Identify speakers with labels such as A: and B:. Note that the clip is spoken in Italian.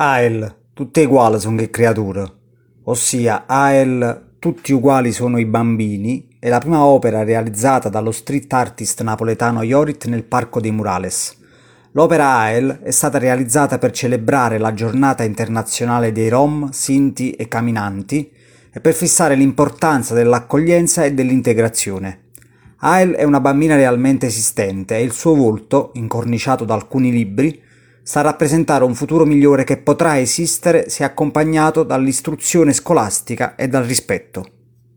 A: Ael, tutte uguali sono che creature, ossia Ael, tutti uguali sono i bambini, è la prima opera realizzata dallo street artist napoletano Iorit nel Parco dei Murales. L'opera Ael è stata realizzata per celebrare la giornata internazionale dei Rom, Sinti e Caminanti e per fissare l'importanza dell'accoglienza e dell'integrazione. Ael è una bambina realmente esistente e il suo volto, incorniciato da alcuni libri, sta a rappresentare un futuro migliore che potrà esistere se accompagnato dall'istruzione scolastica e dal rispetto.